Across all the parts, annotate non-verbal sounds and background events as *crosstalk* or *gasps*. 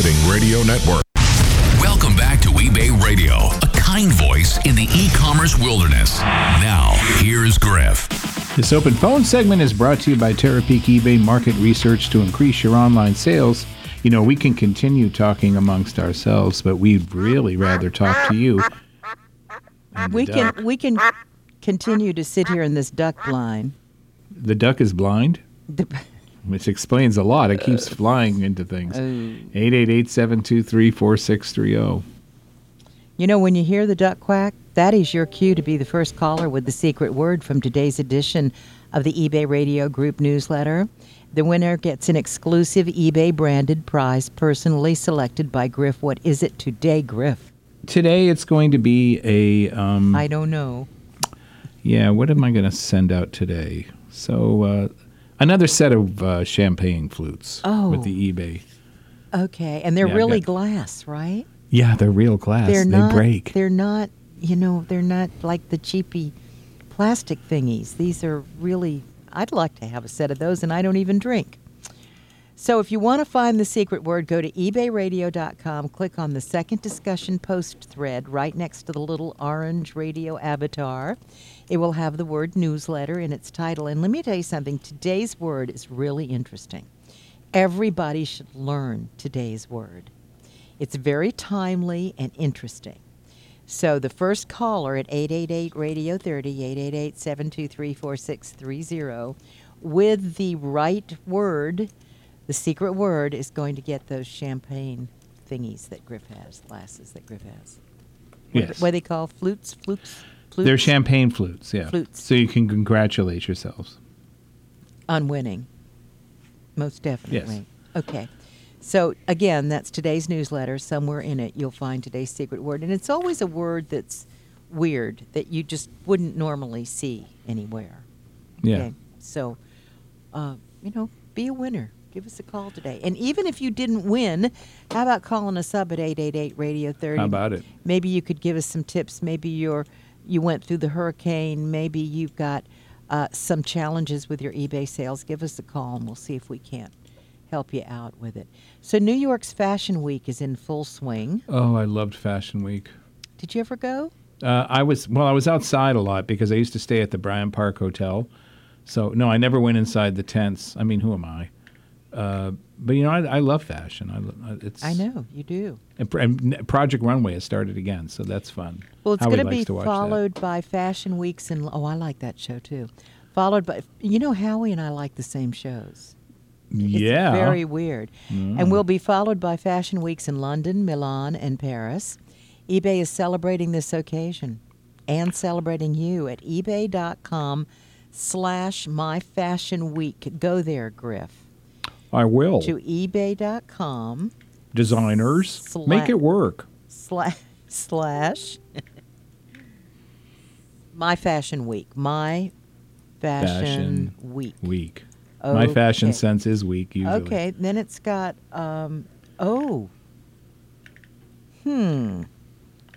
Marketing Radio Network. Welcome back to eBay Radio, a kind voice in the e commerce wilderness. Now, here's Griff. This open phone segment is brought to you by Terapeak eBay Market Research to increase your online sales. You know, we can continue talking amongst ourselves, but we'd really rather talk to you. and We can uh, we can continue to sit here in this duck blind. The duck is blind, The- *laughs* which explains a lot. It keeps flying into things. Oh. 888-723-4630. You know, when you hear the duck quack, that is your cue to be the first caller with the secret word from today's edition of the eBay Radio Group newsletter. The winner gets an exclusive eBay branded prize personally selected by Griff. What is it today, Griff? Today it's going to be a um, I don't know. Yeah, what am I going to send out today? So, uh, another set of uh, champagne flutes Oh. with the eBay. Okay, and they're Yeah, really got- glass, right? Yeah, they're real glass. they're they not. break. They're not. You know, they're not like the cheapy plastic thingies. These are really. I'd like to have a set of those, and I don't even drink. So if you want to find the secret word, go to ebayradio.com, click on the second discussion post thread right next to the little orange radio avatar. It will have the word newsletter in its title. And let me tell you something today's word is really interesting. Everybody should learn today's word. It's very timely and interesting. So the first caller at 888 Radio 30, 888 723 4630, with the right word, the secret word, is going to get those champagne thingies that Griff has, glasses that Griff has. What, Yes. what they call flutes? Flutes? flutes They're champagne flutes, yeah. Flutes. So you can congratulate yourselves. on winning. Most definitely. Yes. Okay. So again, that's today's newsletter. Somewhere in it, you'll find today's secret word, and it's always a word that's weird that you just wouldn't normally see anywhere. Yeah. Okay. So, uh, you know, be a winner. Give us a call today. And even if you didn't win, how about calling us up at 888 Radio 30? How about it? Maybe you could give us some tips. Maybe you're you went through the hurricane. Maybe you've got uh, some challenges with your eBay sales. Give us a call and we'll see if we can't help you out with it. So New York's Fashion Week is in full swing. Oh, I loved Fashion Week. Did you ever go? Uh, I was well. I was outside a lot because I used to stay at the Bryant Park Hotel. So no, I never went inside the tents. I mean, who am I? Uh, but you know, I, I love fashion. I, lo- it's I know you do. And, and Project Runway has started again, so that's fun. Well, it's going to be watch that. followed by Fashion Weeks and oh, I like that show too. Followed by you know Howie and I like the same shows. It's Yeah, very weird. And we'll be followed by Fashion Weeks in London, Milan, and Paris. eBay is celebrating this occasion and celebrating you at ebay.com slash my fashion week. Go there, Griff. I will. To ebay.com Designers, Sla- make it work. slash *laughs* slash my fashion week. My fashion, Fashion week. Week. My fashion sense is weak usually. Okay, then it's got um oh. Hmm.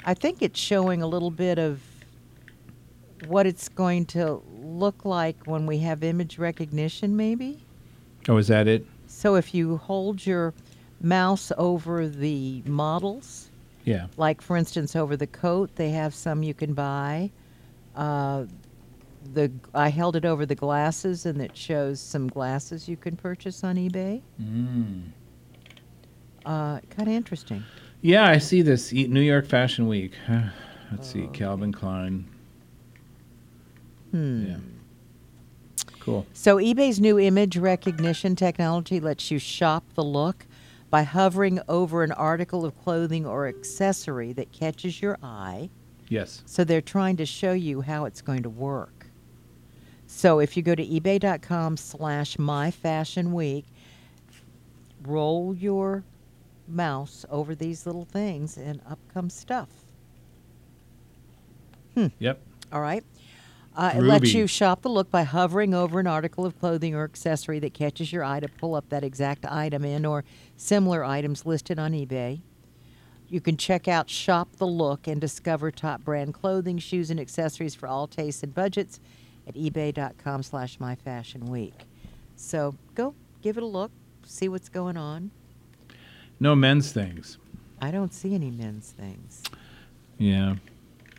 I think it's showing a little bit of what it's going to look like when we have image recognition maybe. Oh, is that it? So if you hold your mouse over the models, Yeah. like for instance over the coat, they have some you can buy. Uh, the I held it over the glasses, and it shows some glasses you can purchase on eBay. Mm. Uh, kind of interesting. Yeah, I see this E- New York Fashion Week. *sighs* Let's see, Oh, Calvin Klein. Hmm. Yeah. Cool. So eBay's new image recognition technology lets you shop the look by hovering over an article of clothing or accessory that catches your eye. Yes. So they're trying to show you how it's going to work. So if you go to ebay.com slash my fashion week, roll your mouse over these little things and up comes stuff. Hmm. Yep. All right. Uh, it lets you shop the look by hovering over an article of clothing or accessory that catches your eye to pull up that exact item in or similar items listed on eBay. You can check out Shop the Look and discover top brand clothing, shoes, and accessories for all tastes and budgets at ebay.com slash myfashionweek. So go give it a look, see what's going on. No men's things. I don't see any men's things. Yeah.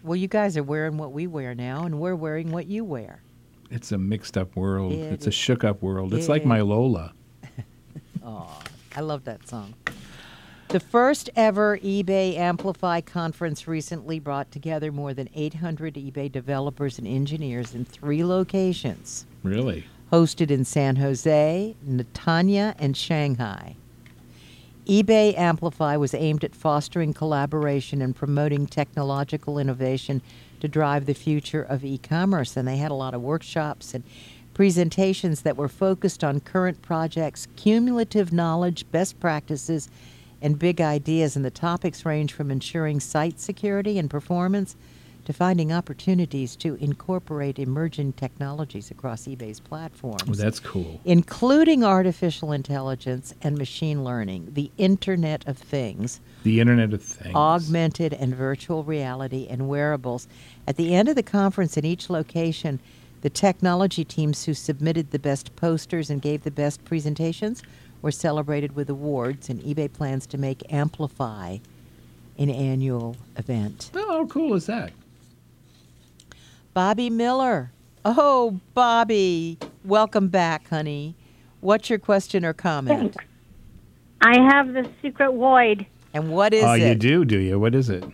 Well, you guys are wearing what we wear now, and we're wearing what you wear. It's a mixed up world. It it's a shook up world. It's like my Lola. *laughs* *laughs* Oh, I love that song. The first ever eBay Amplify conference recently brought together more than 800 eBay developers and engineers in three locations, Really? hosted in San Jose, Netanya, and Shanghai. eBay Amplify was aimed at fostering collaboration and promoting technological innovation to drive the future of e commerce. And they had a lot of workshops and presentations that were focused on current projects, cumulative knowledge, best practices, and big ideas. And the topics range from ensuring site security and performance to finding opportunities to incorporate emerging technologies across eBay's platforms Well, that's cool. including artificial intelligence and machine learning, the Internet of Things, The Internet of Things. augmented and virtual reality, and wearables. At the end of the conference in each location, the technology teams who submitted the best posters and gave the best presentations were celebrated with awards, and eBay plans to make Amplify an annual event. Oh, how cool is that? Bobbi Miller. Oh, Bobbi. Welcome back, honey. What's your question or comment? Thanks. I have the secret void, And what is ah, it? oh, it? you do, do you? What is it?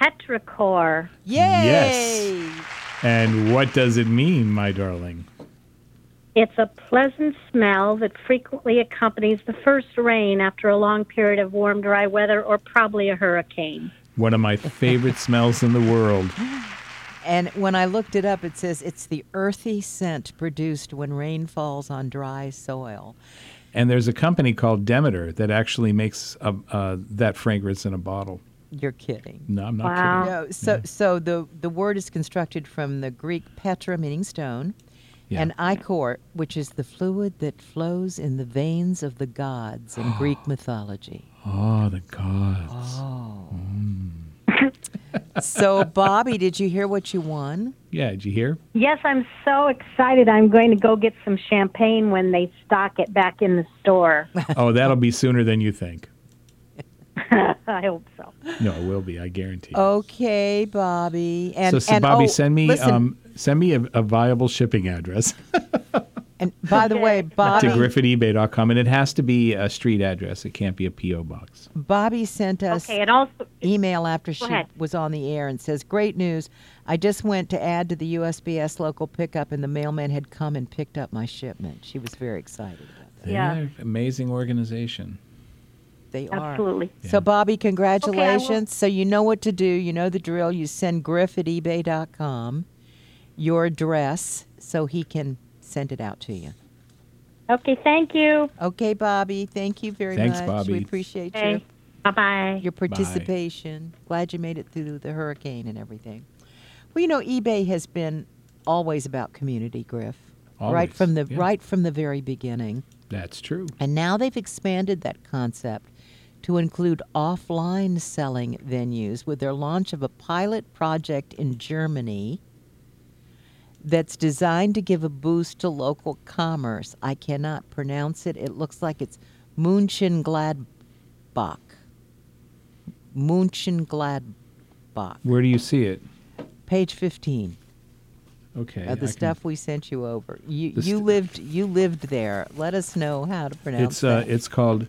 petrichor. Yay! Yes. And what does it mean, my darling? It's a pleasant smell that frequently accompanies the first rain after a long period of warm, dry weather or probably a hurricane. One of my favorite smells in the world. *laughs* And when I looked it up, it says it's the earthy scent produced when rain falls on dry soil. And there's a company called Demeter that actually makes a, uh, that fragrance in a bottle. You're kidding. No, I'm not Wow. kidding. No, so so the the word is constructed from the Greek petra, meaning stone, Yeah. and ichor, which is the fluid that flows in the veins of the gods in Greek *gasps* mythology. Oh, the gods. So, Bobbi, did you hear what you won? Yeah, did you hear? Yes, I'm so excited. I'm going to go get some champagne when they stock it back in the store. *laughs* oh, that'll be sooner than you think. *laughs* I hope so. No, it will be. I guarantee. Okay, Bobbi. And so, so and, Bobbi, oh, send me listen, um, send me a, a viable shipping address And *laughs* by the way, *laughs* Bobbi, to griffetetebay.com, and it has to be a street address. It can't be a PO box. Bobbi sent us Okay, and also, email after she ahead. was on the air and says, "Great news! I just went to add to the USPS local pickup, and the mailman had come and picked up my shipment. She was very excited about that. Yeah. They're amazing organization. They are absolutely. So, Bobbi, congratulations. so you know what to do. You know the drill. You send Griff at eBay.com your address so he can send it out to you. Okay, thank you. Okay, Bobbi. Thank you very Thanks, much. Bobbi. We appreciate you. Bye bye. your participation. Glad you made it through the hurricane and everything. Well, you know, eBay has been always about community, Griff. Right from the yeah. right from the very beginning. That's true. And now they've expanded that concept to include offline selling venues with their launch of a pilot project in Germany that's designed to give a boost to local commerce. I cannot pronounce it. It looks like it's Mönchengladbach. Mönchengladbach. Where do you see it? Page 15 Okay. of the I stuff we sent you over. You you st- lived you lived there. Let us know how to pronounce It's uh, that. it's called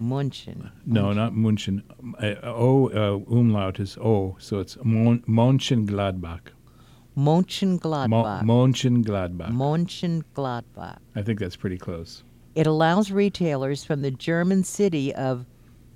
Munchen. no, not Munchen. Uh, o uh, umlaut is O, so it's Mon- Mönchengladbach. Mo- Mönchengladbach. Mönchengladbach. Mönchengladbach. I think that's pretty close. It allows retailers from the German city of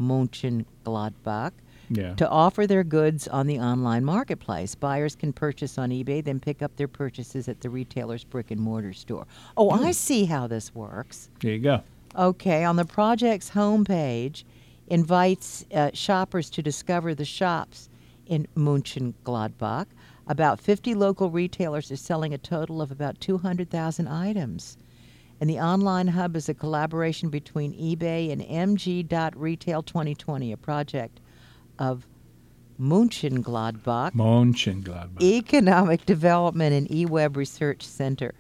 Mönchengladbach Yeah. to offer their goods on the online marketplace. Buyers can purchase on eBay, then pick up their purchases at the retailer's brick and mortar store. Oh, Hmm. I see how this works. There you go. Okay, on the project's homepage, invites uh, shoppers to discover the shops in Mönchengladbach. About 50 local retailers are selling a total of about 200,000 items. And the online hub is a collaboration between eBay and MG.Retail 2020, a project of Mönchengladbach Mönchengladbach. Economic Development and eWeb Research Center.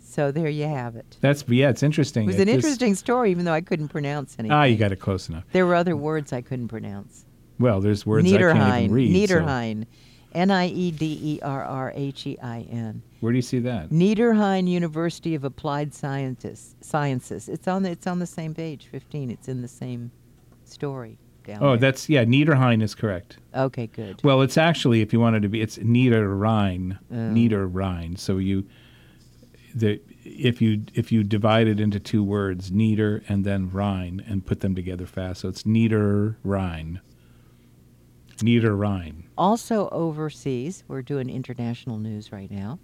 So there you have it. That's yeah, it's interesting. It was It an just- interesting story, even though I couldn't pronounce anything. Ah, you got it close enough. There were other words I couldn't pronounce. Well, there's words I can't even read. so- Niederrhein. N i e d e r r h e i n. Where do you see that? Niederrhein University of Applied Scientists, Sciences. It's on the it's on the same page, 15. It's in the same story down Oh, there. that's yeah. Niederrhein is correct. okay. Good. Well, it's actually if you wanted to be, it's Niederrhein. Oh. Niederrhein. So you, the if you if you divide it into two words, Nieder and then Rhine, and put them together fast, so it's Niederrhein. Niederrhein. Also overseas, we're doing international news right now.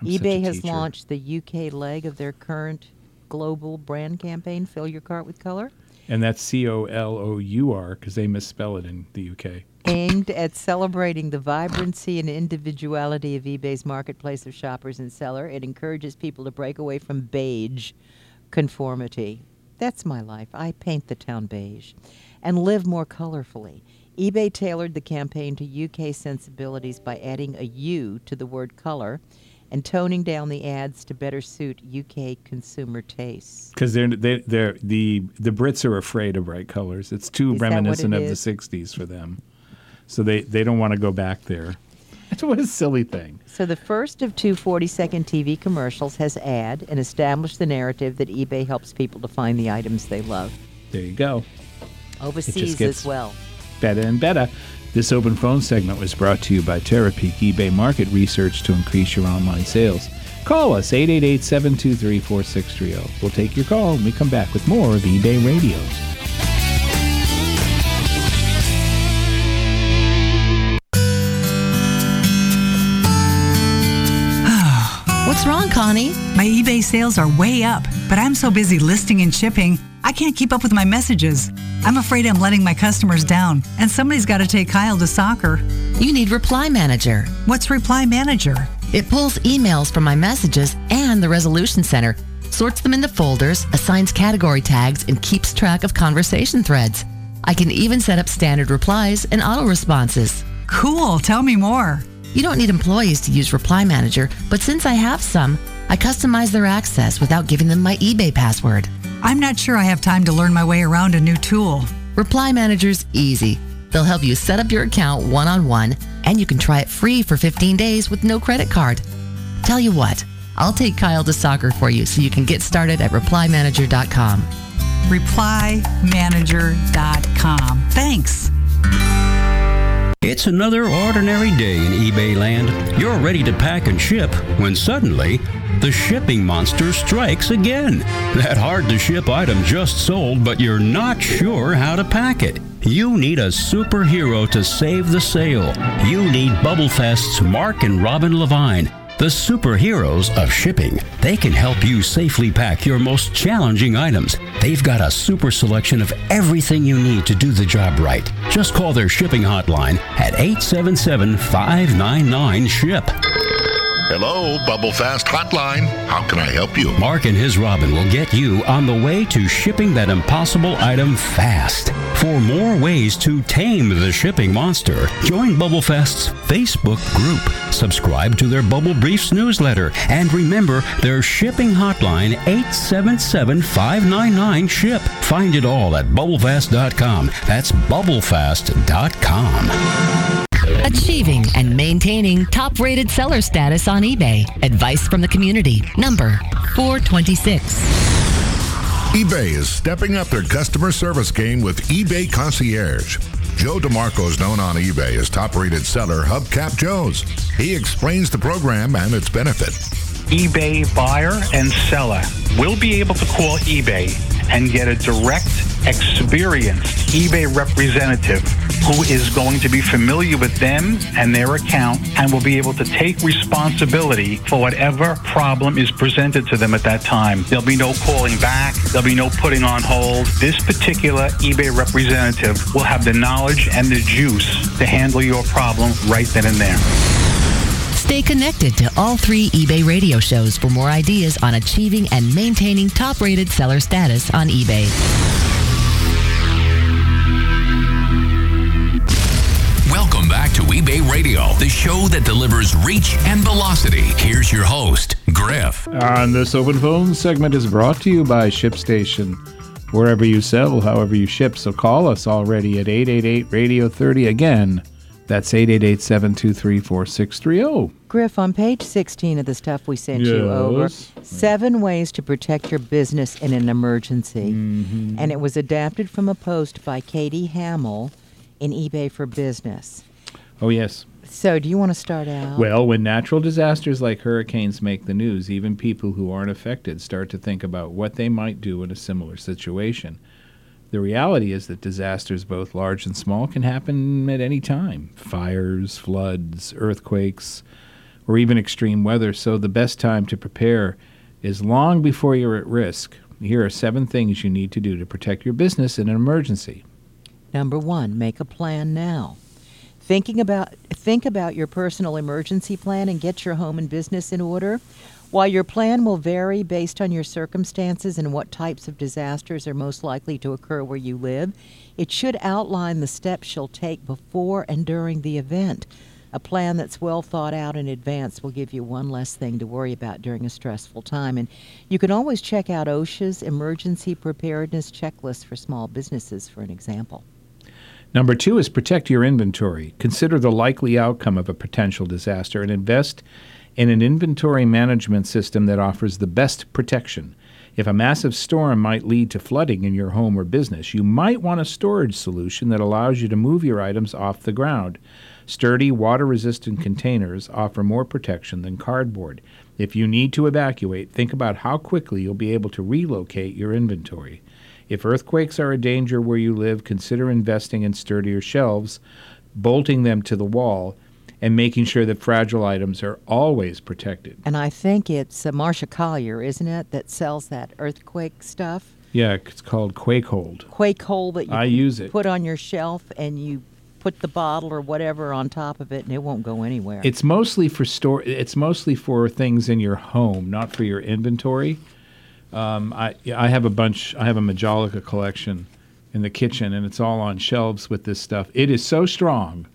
I'm eBay has teacher. launched the UK leg of their current global brand campaign, Fill Your Cart with Color, And that's C O L O U R because they misspell it in the UK. aimed at celebrating the vibrancy and individuality of eBay's marketplace of shoppers and seller. It encourages people to break away from beige conformity. That's my life. I paint the town beige and live more colorfully. eBay tailored the campaign to UK sensibilities by adding a U to the word color and toning down the ads to better suit UK consumer tastes. Because they're they they're the the Brits are afraid of bright colors. It's too Is reminiscent it of is? the '60s for them, so they they don't want to go back there. What a silly thing. So the first of two 40-second TV commercials has ad and established the narrative that eBay helps people to find the items they love. There you go. Overseas gets- as well. Better and better. This open phone segment was brought to you by Terapeak eBay Market Research to increase your online sales. Call us 888 723 4630. We'll take your call when we come back with more of eBay Radio. *sighs* What's wrong, Connie? My eBay sales are way up, but I'm so busy listing and shipping, I can't keep up with my messages. I'm afraid I'm letting my customers down, and somebody's got to take Kyle to soccer. You need Reply Manager. What's Reply Manager? It pulls emails from my messages and the Resolution Center, sorts them into folders, assigns category tags, and keeps track of conversation threads. I can even set up standard replies and auto responses. Cool, tell me more. You don't need employees to use Reply Manager, but since I have some, I customize their access without giving them my eBay password. I'm not sure I have time to learn my way around a new tool. Reply Manager's easy. They'll help you set up your account one on one, and you can try it free for 15 days with no credit card. Tell you what, I'll take Kyle to soccer for you so you can get started at replymanager.com. ReplyManager.com. Thanks. It's another ordinary day in eBay land. You're ready to pack and ship when suddenly the shipping monster strikes again. That hard to ship item just sold, but you're not sure how to pack it. You need a superhero to save the sale. You need Bubblefast's Mark and Robin Levine. The superheroes of shipping. They can help you safely pack your most challenging items. They've got a super selection of everything you need to do the job right. Just call their shipping hotline at 877 599 SHIP. Hello, Bubblefast Hotline. How can I help you? Mark and his Robin will get you on the way to shipping that impossible item fast. For more ways to tame the shipping monster, join Bubblefast's Facebook group. Subscribe to their Bubble Briefs newsletter. And remember their shipping hotline 877 599 SHIP. Find it all at bubblefast.com. That's bubblefast.com. Achieving and maintaining top rated seller status on eBay. Advice from the community. Number 426. eBay is stepping up their customer service game with eBay Concierge. Joe DeMarco is known on eBay as top-rated seller Hubcap Joe's. He explains the program and its benefit. eBay buyer and seller will be able to call eBay and get a direct, experienced eBay representative who is going to be familiar with them and their account and will be able to take responsibility for whatever problem is presented to them at that time. There'll be no calling back, there'll be no putting on hold. This particular eBay representative will have the knowledge and the juice to handle your problem right then and there. Stay connected to all three eBay radio shows for more ideas on achieving and maintaining top rated seller status on eBay. Welcome back to eBay Radio, the show that delivers reach and velocity. Here's your host, Griff. And this open phone segment is brought to you by ShipStation. Wherever you sell, however you ship. So call us already at 888 Radio 30. Again, that's 888 723 4630. Griff, on page 16 of the stuff we sent you over, seven ways to protect your business in an emergency. Mm-hmm. And it was adapted from a post by Katie Hammel in eBay for Business. Oh, yes. So, do you want to start out? Well, when natural disasters like hurricanes make the news, even people who aren't affected start to think about what they might do in a similar situation. The reality is that disasters, both large and small, can happen at any time fires, floods, earthquakes, or even extreme weather. So, the best time to prepare is long before you're at risk. Here are seven things you need to do to protect your business in an emergency. Number one, make a plan now. Thinking about think about your personal emergency plan and get your home and business in order. While your plan will vary based on your circumstances and what types of disasters are most likely to occur where you live, it should outline the steps you'll take before and during the event. A plan that's well thought out in advance will give you one less thing to worry about during a stressful time. And you can always check out OSHA's emergency preparedness checklist for small businesses, for an example. Number two is protect your inventory. Consider the likely outcome of a potential disaster and invest in an inventory management system that offers the best protection. If a massive storm might lead to flooding in your home or business, you might want a storage solution that allows you to move your items off the ground. Sturdy, water resistant containers offer more protection than cardboard. If you need to evacuate, think about how quickly you'll be able to relocate your inventory. If earthquakes are a danger where you live, consider investing in sturdier shelves, bolting them to the wall, and making sure that fragile items are always protected. And I think it's uh, Marsha Collier, isn't it, that sells that earthquake stuff? Yeah, it's called Quake Hold. Quake Hold that you I use it. put on your shelf and you put the bottle or whatever on top of it and it won't go anywhere. It's mostly for store. It's mostly for things in your home, not for your inventory. Um, I I have a bunch. I have a Majolica collection in the kitchen, and it's all on shelves with this stuff. It is so strong.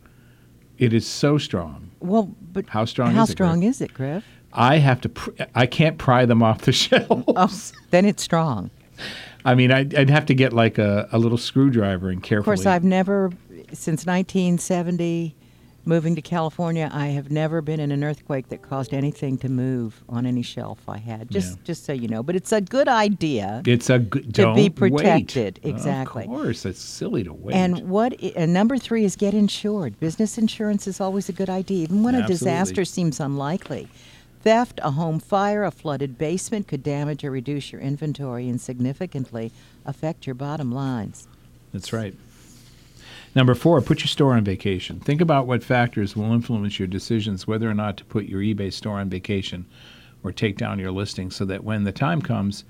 It is so strong. well, but How strong how is strong Griff? is it, Griff? I have to. Pr- I can't pry them off the *laughs* shelves. Oh, then it's strong. I mean, I'd, I'd have to get like a, a little screwdriver and carefully. Of course, I've never, since 1970, moving to California, I have never been in an earthquake that caused anything to move on any shelf I had. Just, Yeah. just so you know. But it's a good idea. It's a good. To be wait. protected, exactly. Of course, it's silly to wait. And what? i- And number three is get insured. Business insurance is always a good idea, even when a disaster seems unlikely. Theft, a home fire, a flooded basement could damage or reduce your inventory and significantly affect your bottom lines. That's right. Number four, put your store on vacation. Think about what factors will influence your decisions whether or not to put your eBay store on vacation or take down your listing so that when the time comes,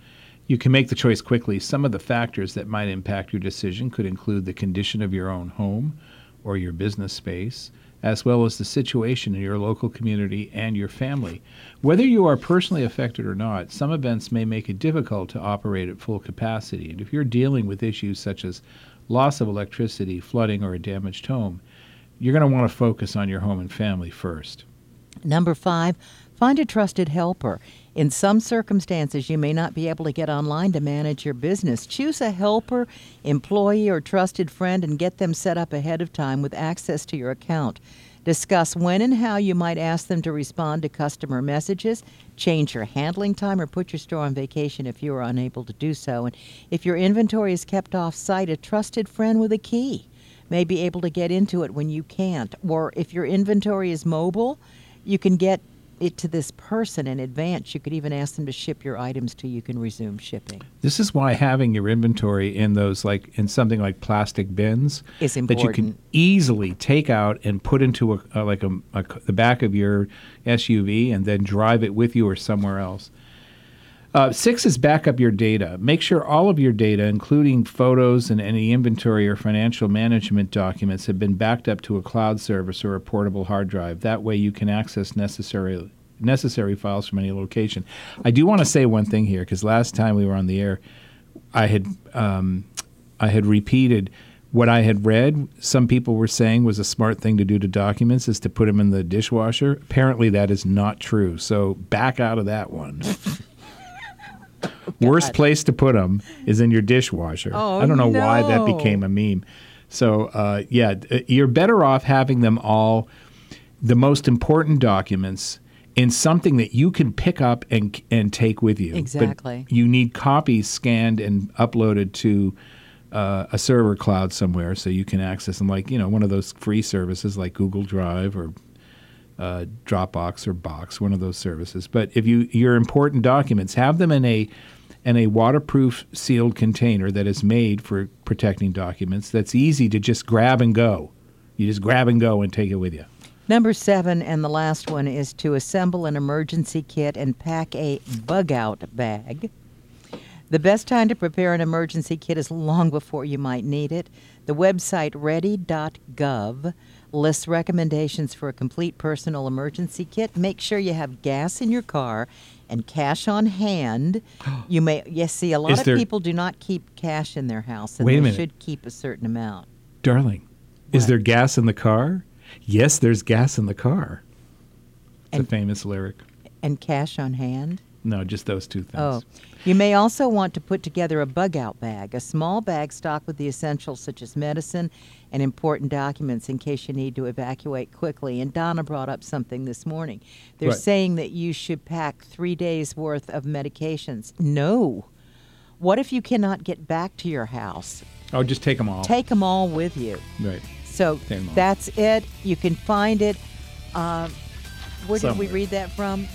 you can make the choice quickly. Some of the factors that might impact your decision could include the condition of your own home or your business space, as well as the situation in your local community and your family. Whether you are personally affected or not, some events may make it difficult to operate at full capacity. And if you're dealing with issues such as loss of electricity, flooding, or a damaged home, you're going to want to focus on your home and family first. Number five, find a trusted helper. In some circumstances, you may not be able to get online to manage your business. Choose a helper, employee, or trusted friend and get them set up ahead of time with access to your account. Discuss when and how you might ask them to respond to customer messages, change your handling time, or put your store on vacation if you are unable to do so. And if your inventory is kept off site, a trusted friend with a key may be able to get into it when you can't. Or if your inventory is mobile, you can get it to this person in advance. You could even ask them to ship your items till you can resume shipping. This is why having your inventory in those like in something like plastic bins Is important. that you can easily take out and put into a, like a, a the back of your SUV and then drive it with you or somewhere else. Uh, six is back up your data. Make sure all of your data, including photos and any inventory or financial management documents, have been backed up to a cloud service or a portable hard drive. That way, you can access necessary necessary files from any location. I do want to say one thing here because last time we were on the air, I had um, I had repeated what I had read, some people were saying was a smart thing to do to documents is to put them in the dishwasher. Apparently, that is not true. So back out of that one. *laughs* *laughs* Worst place to put them is in your dishwasher. Oh, I don't know why that became a meme. So uh, yeah, you're better off having them all, the most important documents, in something that you can pick up and and take with you. But Exactly. you need copies scanned and uploaded to uh, a server cloud somewhere so you can access them, like you know one of those free services like Google Drive or uh, Dropbox or Box, one of those services. But if you your important documents, have them in a in a waterproof sealed container that is made for protecting documents. That's easy to just grab and go. You just grab and go and take it with you. Number seven, and the last one, is to assemble an emergency kit and pack a bug out bag. The best time to prepare an emergency kit is long before you might need it. The website ready.gov lists recommendations for a complete personal emergency kit. Make sure you have gas in your car and cash on hand. *gasps* You may, yes, see, a lot Is of there- people do not keep cash in their house, and Wait a they minute. should keep a certain amount. Darling, is What? there gas in the car? Yes, there's gas in the car. It's And- a famous lyric. And cash on hand? No, just those two things. Oh, you may also want to put together a bug out bag, a small bag stocked with the essentials such as medicine and important documents in case you need to evacuate quickly. And Donna brought up something this morning. They're Right. saying that you should pack three days worth of medications. No. What if you cannot get back to your house? Oh, just take them all. Take them all with you. right. So Take 'em all. that's it. You can find it. Um, where did we read that from?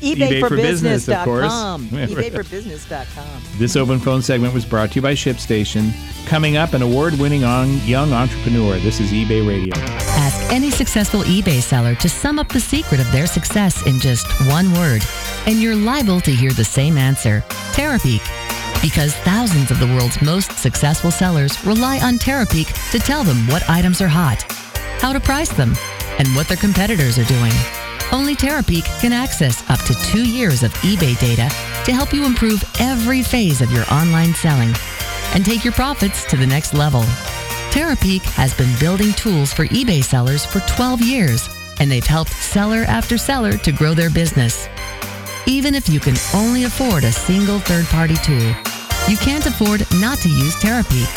*laughs* eBay for Business, of course. eBayforbusiness.com. eBayforbusiness.com. This open phone segment was brought to you by ShipStation. Coming up, an award-winning on young entrepreneur. This is eBay Radio. Ask any successful eBay seller to sum up the secret of their success in just one word, and you're liable to hear the same answer Terapeak. Because thousands of the world's most successful sellers rely on Terapeak to tell them what items are hot, how to price them, and what their competitors are doing. Only Terapeak can access up to two years of eBay data to help you improve every phase of your online selling and take your profits to the next level. Terapeak has been building tools for eBay sellers for 12 years, and they've helped seller after seller to grow their business. Even if you can only afford a single third party tool, you can't afford not to use Terapeak.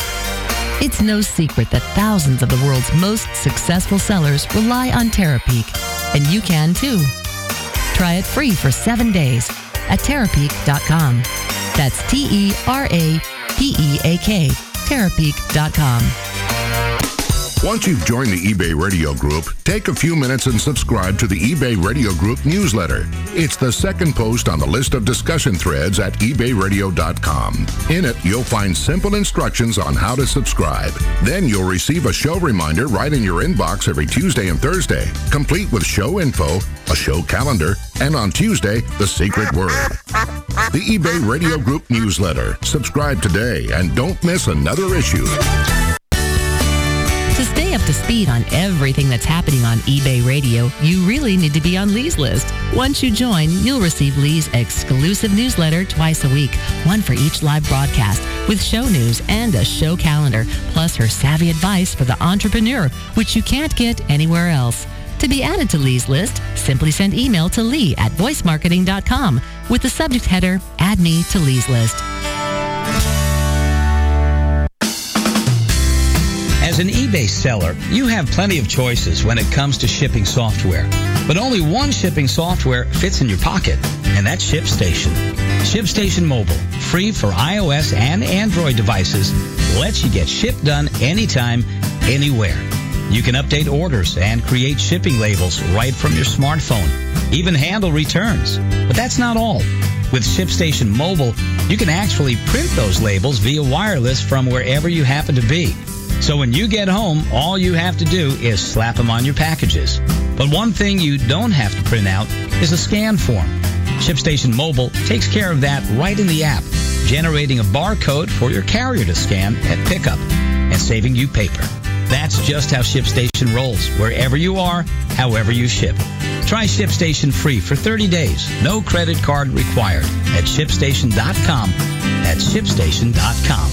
It's no secret that thousands of the world's most successful sellers rely on Terapeak, and you can too. Try it free for seven days at Terapeak.com. That's T E R A P E A K, Terapeak.com. Once you've joined the eBay Radio Group, take a few minutes and subscribe to the eBay Radio Group newsletter. It's the second post on the list of discussion threads at ebayradio.com. In it, you'll find simple instructions on how to subscribe. Then you'll receive a show reminder right in your inbox every Tuesday and Thursday, complete with show info, a show calendar, and on Tuesday, the secret word. The eBay Radio Group newsletter. Subscribe today and don't miss another issue. Up to speed on everything that's happening on eBay Radio, you really need to be on Lee's list. Once you join, you'll receive Lee's exclusive newsletter twice a week, one for each live broadcast, with show news and a show calendar, plus her savvy advice for the entrepreneur, which you can't get anywhere else. To be added to Lee's list, simply send email to lee at voicemarketing.com with the subject header, Add Me to Lee's List. As an eBay seller, you have plenty of choices when it comes to shipping software. But only one shipping software fits in your pocket, and that's ShipStation. ShipStation Mobile, free for iOS and Android devices, lets you get ship done anytime, anywhere. You can update orders and create shipping labels right from your smartphone, even handle returns. But that's not all. With ShipStation Mobile, you can actually print those labels via wireless from wherever you happen to be. So when you get home, all you have to do is slap them on your packages. But one thing you don't have to print out is a scan form. ShipStation Mobile takes care of that right in the app, generating a barcode for your carrier to scan at pickup and saving you paper. That's just how ShipStation rolls, wherever you are, however you ship. Try ShipStation free for 30 days, no credit card required at shipstation.com. That's shipstation.com.